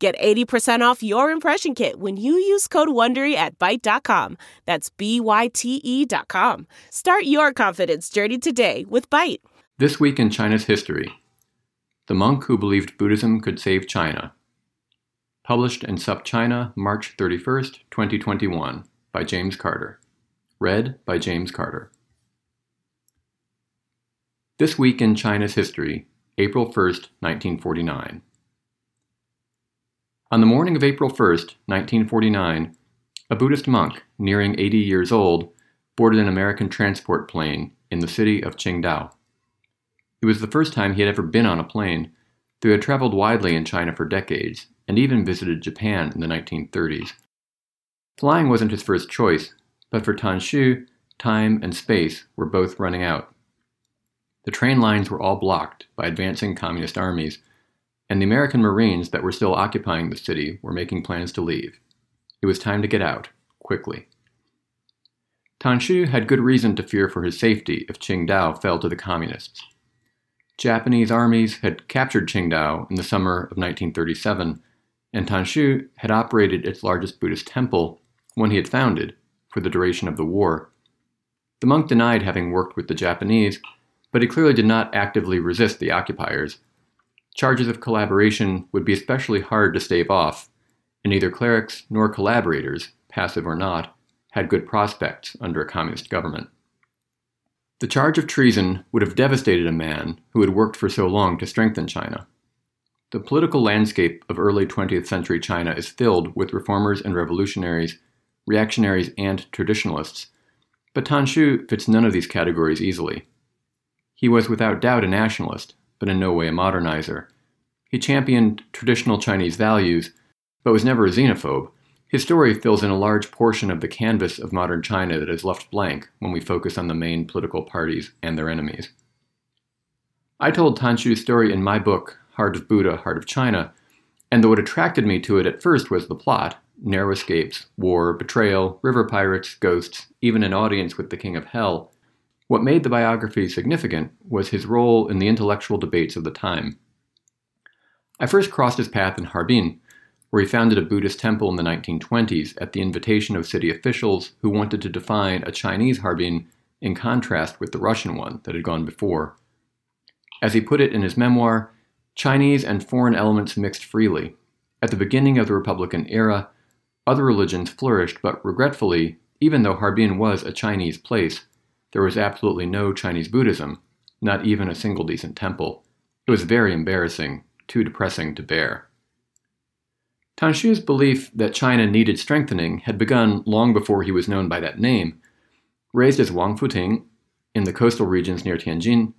Get 80% off your impression kit when you use code WONDERY at Byte.com. That's B-Y-T-E dot com. Start your confidence journey today with Byte. This week in China's history. The monk who believed Buddhism could save China. Published in SupChina, March 31st, 2021, by James Carter. Read by James Carter. This week in China's history, April 1st, 1949. On the morning of April 1st, 1949, a Buddhist monk, nearing 80 years old, boarded an American transport plane in the city of Qingdao. It was the first time he had ever been on a plane, though he had traveled widely in China for decades and even visited Japan in the 1930s. Flying wasn't his first choice, but for Tanxu, time and space were both running out. The train lines were all blocked by advancing communist armies, and the American Marines that were still occupying the city were making plans to leave. It was time to get out, quickly. Tanxu had good reason to fear for his safety if Qingdao fell to the communists. Japanese armies had captured Qingdao in the summer of 1937, and Tanxu had operated its largest Buddhist temple, one he had founded, for the duration of the war. The monk denied having worked with the Japanese, but he clearly did not actively resist the occupiers Charges of collaboration would be especially hard to stave off, and neither clerics nor collaborators, passive or not, had good prospects under a communist government. The charge of treason would have devastated a man who had worked for so long to strengthen China. The political landscape of early 20th century China is filled with reformers and revolutionaries, reactionaries and traditionalists, but Tanxu fits none of these categories easily. He was without doubt a nationalist, but in no way a modernizer. He championed traditional Chinese values, but was never a xenophobe. His story fills in a large portion of the canvas of modern China that is left blank when we focus on the main political parties and their enemies. I told Tan Tanxu's story in my book, Heart of Buddha, Heart of China, and though what attracted me to it at first was the plot narrow escapes, war, betrayal, river pirates, ghosts, even an audience with the King of Hell what made the biography significant was his role in the intellectual debates of the time. I first crossed his path in Harbin, where he founded a Buddhist temple in the 1920s at the invitation of city officials who wanted to define a Chinese Harbin in contrast with the Russian one that had gone before. As he put it in his memoir, Chinese and foreign elements mixed freely. At the beginning of the Republican era, other religions flourished, but regretfully, even though Harbin was a Chinese place, there was absolutely no Chinese Buddhism, not even a single decent temple. It was very embarrassing, too depressing to bear. Tanxu's belief that China needed strengthening had begun long before he was known by that name. Raised as Wang Futing in the coastal regions near Tianjin,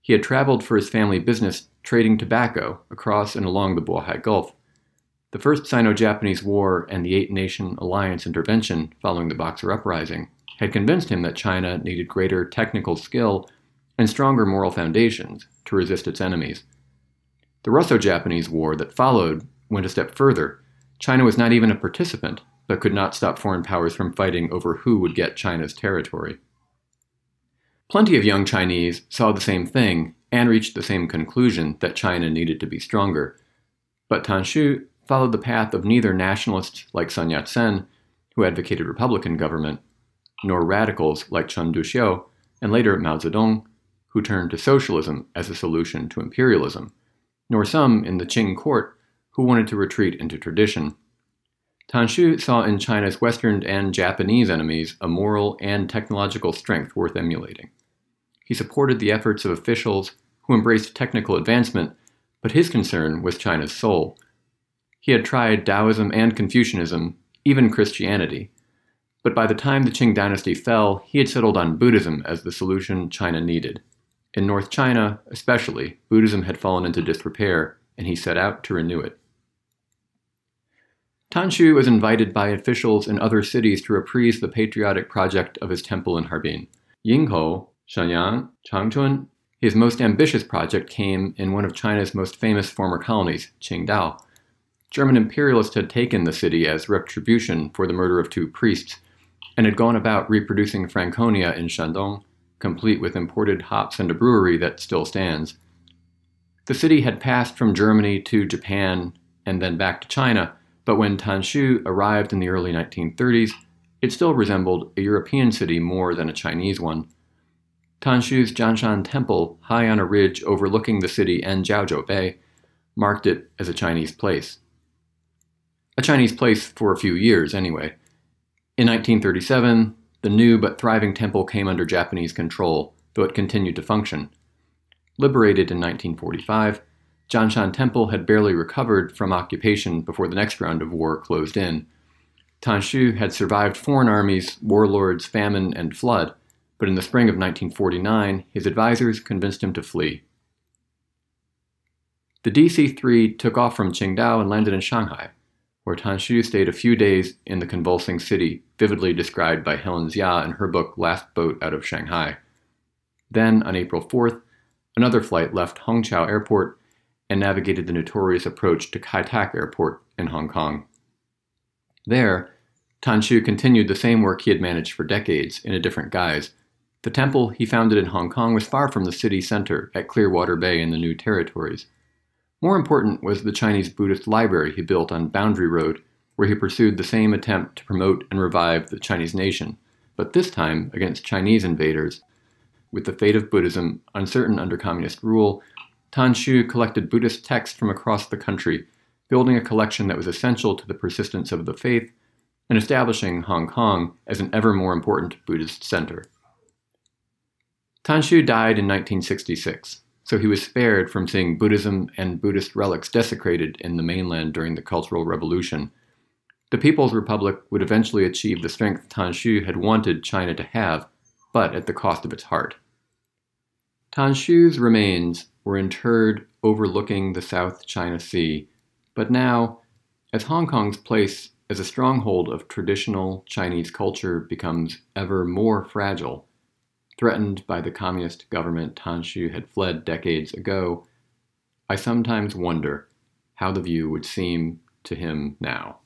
he had traveled for his family business trading tobacco across and along the Bohai Gulf. The First Sino Japanese War and the Eight Nation Alliance intervention following the Boxer Uprising had convinced him that China needed greater technical skill and stronger moral foundations to resist its enemies. The Russo Japanese War that followed went a step further. China was not even a participant, but could not stop foreign powers from fighting over who would get China's territory. Plenty of young Chinese saw the same thing and reached the same conclusion that China needed to be stronger. But Tanxu followed the path of neither nationalists like Sun Yat sen, who advocated republican government, nor radicals like Chen Duxiu and later Mao Zedong, who turned to socialism as a solution to imperialism, nor some in the Qing court who wanted to retreat into tradition. Tanxu saw in China's Western and Japanese enemies a moral and technological strength worth emulating. He supported the efforts of officials who embraced technical advancement, but his concern was China's soul. He had tried Taoism and Confucianism, even Christianity, but by the time the Qing dynasty fell, he had settled on Buddhism as the solution China needed. In North China, especially, Buddhism had fallen into disrepair, and he set out to renew it. Tanxu was invited by officials in other cities to reprise the patriotic project of his temple in Harbin. Yingkou, Shenyang, Changchun, his most ambitious project came in one of China's most famous former colonies, Qingdao. German imperialists had taken the city as retribution for the murder of two priests and had gone about reproducing Franconia in Shandong, complete with imported hops and a brewery that still stands. The city had passed from Germany to Japan and then back to China, but when Tanxu arrived in the early 1930s, it still resembled a European city more than a Chinese one. Tanxu's Zhanshan Temple, high on a ridge overlooking the city and Jiaozhou Bay, marked it as a Chinese place. A Chinese place for a few years, anyway. In 1937, the new but thriving temple came under Japanese control, though it continued to function. Liberated in 1945, Zhanshan Temple had barely recovered from occupation before the next round of war closed in. Tanxu had survived foreign armies, warlords, famine, and flood, but in the spring of 1949, his advisors convinced him to flee. The DC 3 took off from Qingdao and landed in Shanghai, where Tanxu stayed a few days in the convulsing city, vividly described by Helen Zia in her book Last Boat Out of Shanghai. Then, on April 4th, another flight left Hongqiao Airport and navigated the notorious approach to Kai Tak Airport in Hong Kong. There, Tanxu continued the same work he had managed for decades in a different guise, the temple he founded in Hong Kong was far from the city center at Clearwater Bay in the New Territories. More important was the Chinese Buddhist library he built on Boundary Road, where he pursued the same attempt to promote and revive the Chinese nation, but this time against Chinese invaders. With the fate of Buddhism uncertain under communist rule, Tan Tanxu collected Buddhist texts from across the country, building a collection that was essential to the persistence of the faith and establishing Hong Kong as an ever more important Buddhist center. Tan Tanxu died in 1966, so he was spared from seeing Buddhism and Buddhist relics desecrated in the mainland during the Cultural Revolution. The People's Republic would eventually achieve the strength Tan Tanxu had wanted China to have, but at the cost of its heart. Tan Tanxu's remains were interred overlooking the South China Sea, but now, as Hong Kong's place as a stronghold of traditional Chinese culture becomes ever more fragile, Threatened by the communist government Tanxu had fled decades ago, I sometimes wonder how the view would seem to him now.